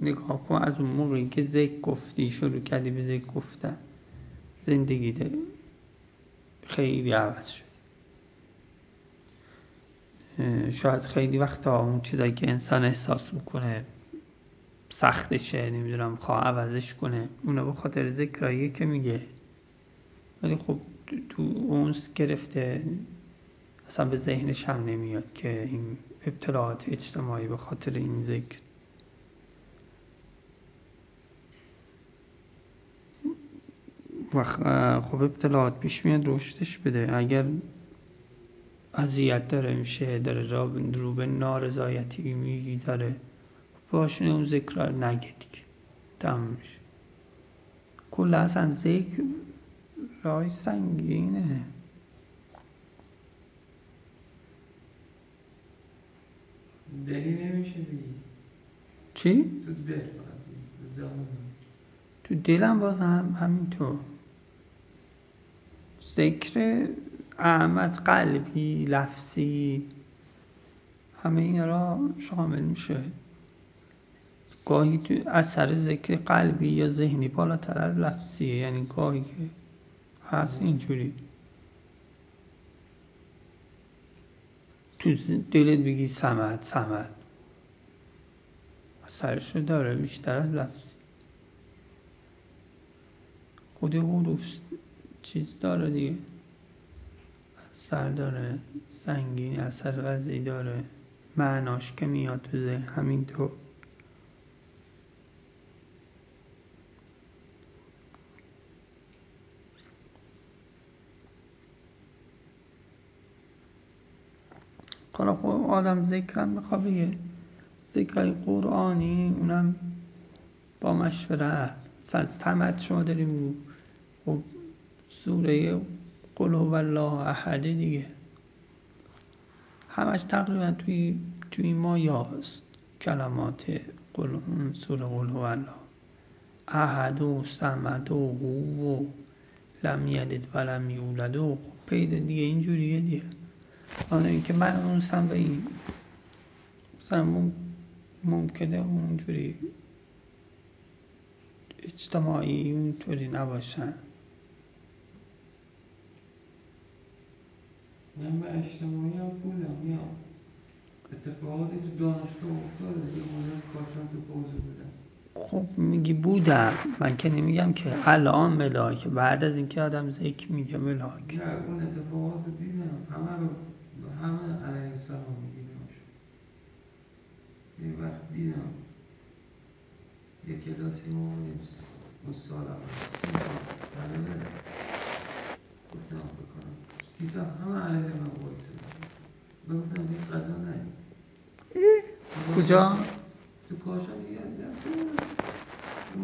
نگاه کن از اون موقعی که ذکر گفتی شروع کردی به ذکر گفتن زندگی ده خیلی عوض شد. شاید خیلی وقتا اون چیزایی که انسان احساس می‌کنه سختشه نمی‌دونم خواه عوضش کنه اونو به خاطر ذکرایی که میگه. ولی خب تو اونس گرفته اصلا به ذهنش هم نمیاد که این ابتلاعات اجتماعی به خاطر این ذکر و خب ابتلاعات پیش میاد رشدش بده. اگر اذیت داره میشه داره رو به نارضایتی میگی داره. باشونه اون ذکر رو نگه دیگه. تمام میشه. کل اصلا ذکر رای سنگینه. دلی نمیشه بگی. چی؟ تو دل تو دلم باز هم همینطور. ذکر احمد قلبی لفظی. همه این را شامل میشه. گاهی اثر ذکر قلبی یا ذهنی بالاتر از لفظیه. یعنی گاهی که هست اینجوری. تو دلت بگی سمت سمت اثرش رو داره بیشتر از لفظی. خود حروف چیز داره دیگه. اثر داره سنگین اثر وضعی داره. معناش که میاد تو ذهن همینطور. حالا خب آدم ذکرم می‌خواد بگه ذکرهای قرآنی اونم با مشورت از تمت شما داریم. خب سوره قل هو الله احد دیگه. همش تقریبا توی توی ما یاست کلمات قل سوره قل هو الله. احد و سمد و هو و لم یلد و لم یولد و پیدا دیگه اینجوریه دیگه. حالا اینکه من اونسم به این مثلا ممکنه اونجوری اجتماعی اونطوری نباشن من به اجتماعی هم بودم یا اتفاقاتی تو دانشگاه افتاده یه مدت کاشان تو حوزه بودم. خب میگی بودم. من که نمیگم که الان ملاک. بعد از اینکه آدم ذکر میگه ملاک. نه اون اتفاقات رو دیدم. همه رو همه علیه السلام میگیدم یه وقت دیدم. یه کلاسی ما بودیم استاد سی تا طلبه گفتم بکنم. سی تا همه علیه من گفتم این قضا نه کجا؟ تو کاشان دیگه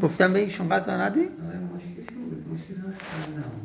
گفتم به ایشون غذا ندی؟ آره مشکل بود؟ مشکل هم